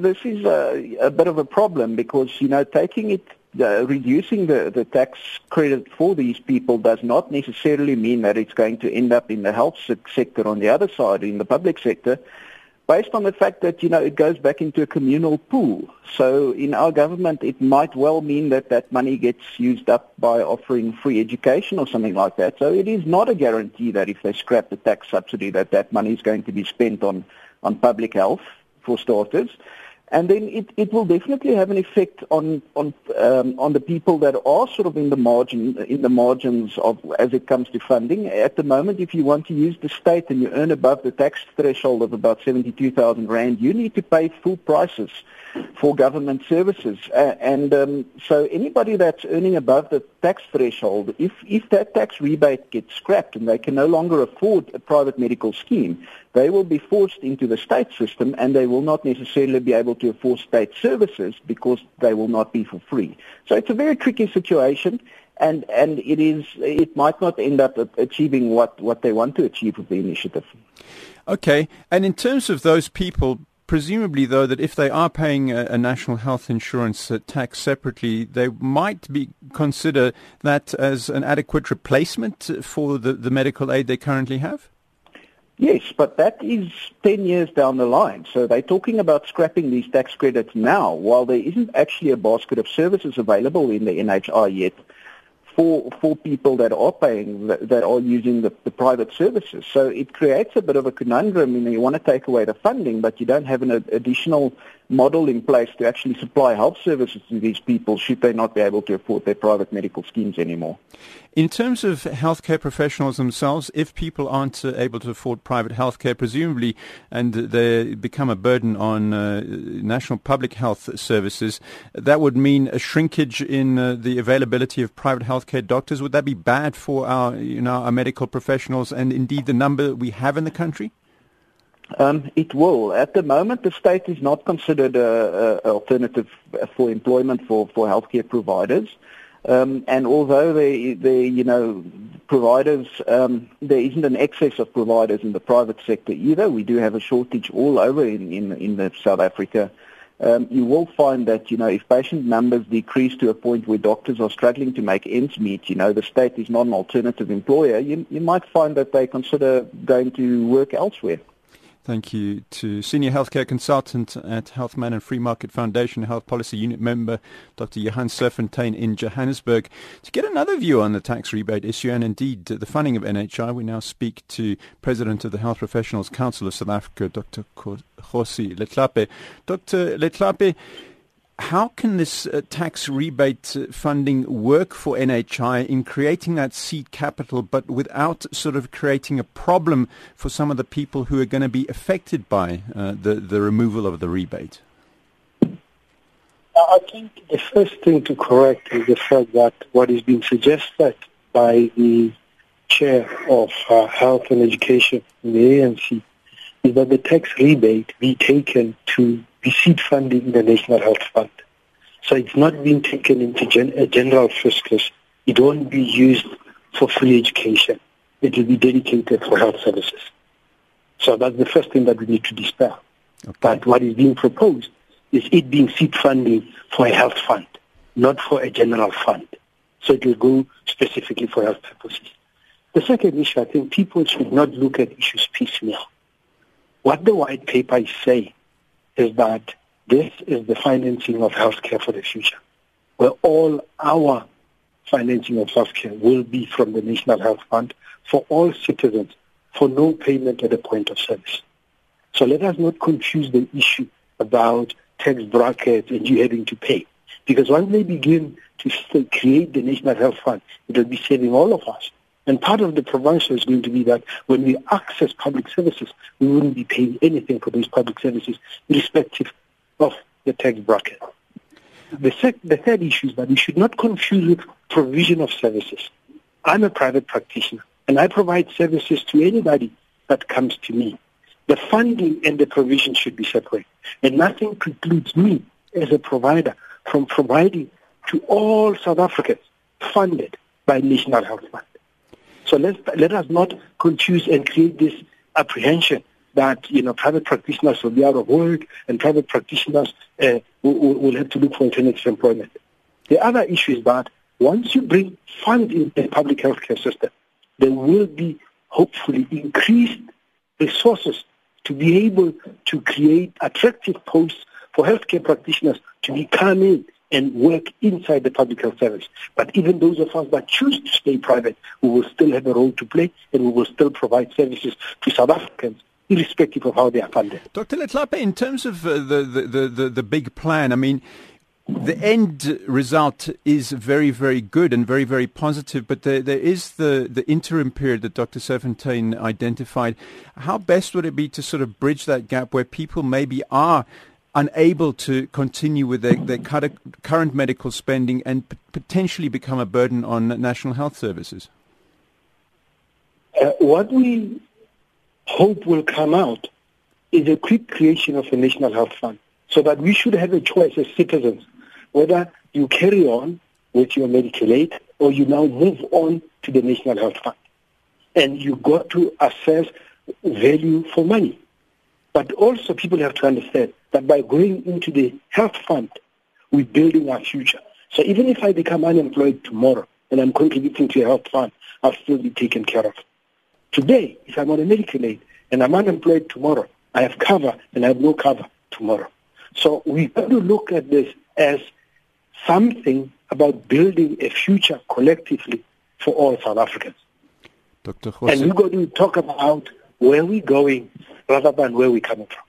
This is a, a bit of a problem because, you know, taking it uh, reducing the, the tax credit for these people does not necessarily mean that it's going to end up in the health sector on the other side, in the public sector, based on the fact that, you know, it goes back into a communal pool. So in our government, it might well mean that that money gets used up by offering free education or something like that. So it is not a guarantee that if they scrap the tax subsidy that that money is going to be spent on, on public health, for starters. And then it, it will definitely have an effect on on um, on the people that are sort of in the margin in the margins of as it comes to funding. At the moment, if you want to use the state and you earn above the tax threshold of about seventy two thousand rand, you need to pay full prices for government services. Uh, and um, so anybody that's earning above the tax threshold, if, if that tax rebate gets scrapped and they can no longer afford a private medical scheme, they will be forced into the state system and they will not necessarily be able to state services because they will not be for free. So it's a very tricky situation and and it is it might not end up achieving what what they want to achieve with the initiative. Okay, and in terms of those people presumably, though, that if they are paying a, a national health insurance uh, tax separately, they might be consider that as an adequate replacement for the, the medical aid they currently have? Yes, but that is 10 years down the line. So they're talking about scrapping these tax credits now while there isn't actually a basket of services available in the NHI yet for for people that are paying that, are using the, the private services. So it creates a bit of a conundrum. You you want to take away the funding, but you don't have an additional model in place to actually supply health services to these people should they not be able to afford their private medical schemes anymore. In terms of healthcare professionals themselves, if people aren't uh, able to afford private healthcare, presumably, and they become a burden on uh, national public health services, that would mean a shrinkage in uh, the availability of private healthcare doctors. Would that be bad for our, you know, our medical professionals and indeed the number we have in the country? Um, it will. At the moment, the state is not considered an alternative for employment for, for healthcare providers. Um, and although they, you know, providers, um, there isn't an excess of providers in the private sector either. We do have a shortage all over in, in, in the South Africa. Um, you will find that, you know, if patient numbers decrease to a point where doctors are struggling to make ends meet, you know, the state is not an alternative employer, you, you might find that they consider going to work elsewhere. Thank you to Senior Healthcare Consultant at Healthman and Free Market Foundation Health Policy Unit Member Dr. Johann Serfontein in Johannesburg. To get another view on the tax rebate issue and indeed the funding of NHI, we now speak to President of the Health Professionals Council of South Africa, Dr. Kgosi Letlape. Dr. Letlape, how can this uh, tax rebate uh, funding work for NHI in creating that seed capital, but without sort of creating a problem for some of the people who are going to be affected by uh, the, the removal of the rebate? I think the first thing to correct is the fact that what is being suggested by the chair of uh, health and education in the ANC is that the tax rebate be taken to be seed funding in the National Health Fund. So it's not being taken into gen- a general fiscus. It won't be used for free education. It will be dedicated for health services. So that's the first thing that we need to dispel. Okay. But what is being proposed is it being seed funding for a health fund, not for a general fund. So it will go specifically for health purposes. The second issue, I think people should not look at issues piecemeal. What the white paper is saying is that this is the financing of healthcare for the future, where all our financing of healthcare will be from the National Health Fund for all citizens for no payment at the point of service. So let us not confuse the issue about tax brackets and you having to pay. Because once they begin to create the National Health Fund, it will be saving all of us. And part of the proviso is going to be that when we access public services, we wouldn't be paying anything for these public services, irrespective of the tax bracket. The, sec- the third issue is that we should not confuse with provision of services. I'm a private practitioner, and I provide services to anybody that comes to me. The funding and the provision should be separate, and nothing precludes me as a provider from providing to all South Africans funded by National Health Fund. So let let us not confuse and create this apprehension that you know private practitioners will be out of work and private practitioners uh, will, will have to look for alternative employment. The other issue is that once you bring funds in the public healthcare system, there will be hopefully increased resources to be able to create attractive posts for healthcare practitioners to be come in and work inside the public health service. But even those of us that choose to stay private, we will still have a role to play and we will still provide services to South Africans irrespective of how they are funded. Dr. Letlape, in terms of uh, the, the, the, the big plan, I mean, the end result is very, very good and very, very positive, but there, there is the, the interim period that Dr. Serfontein identified. How best would it be to sort of bridge that gap where people maybe are unable to continue with their, their current medical spending and p- potentially become a burden on national health services? Uh, what we hope will come out is a quick creation of a national health fund so that we should have a choice as citizens whether you carry on with your medical aid or you now move on to the national health fund. And you got to assess value for money. But also people have to understand that by going into the health fund, we're building our future. So even if I become unemployed tomorrow and I'm contributing to a health fund, I'll still be taken care of. Today, if I'm on a medical aid and I'm unemployed tomorrow, I have cover and I have no cover tomorrow. So we have to look at this as something about building a future collectively for all South Africans. Dr. And we've got to talk about where we're going rather than where we're coming from.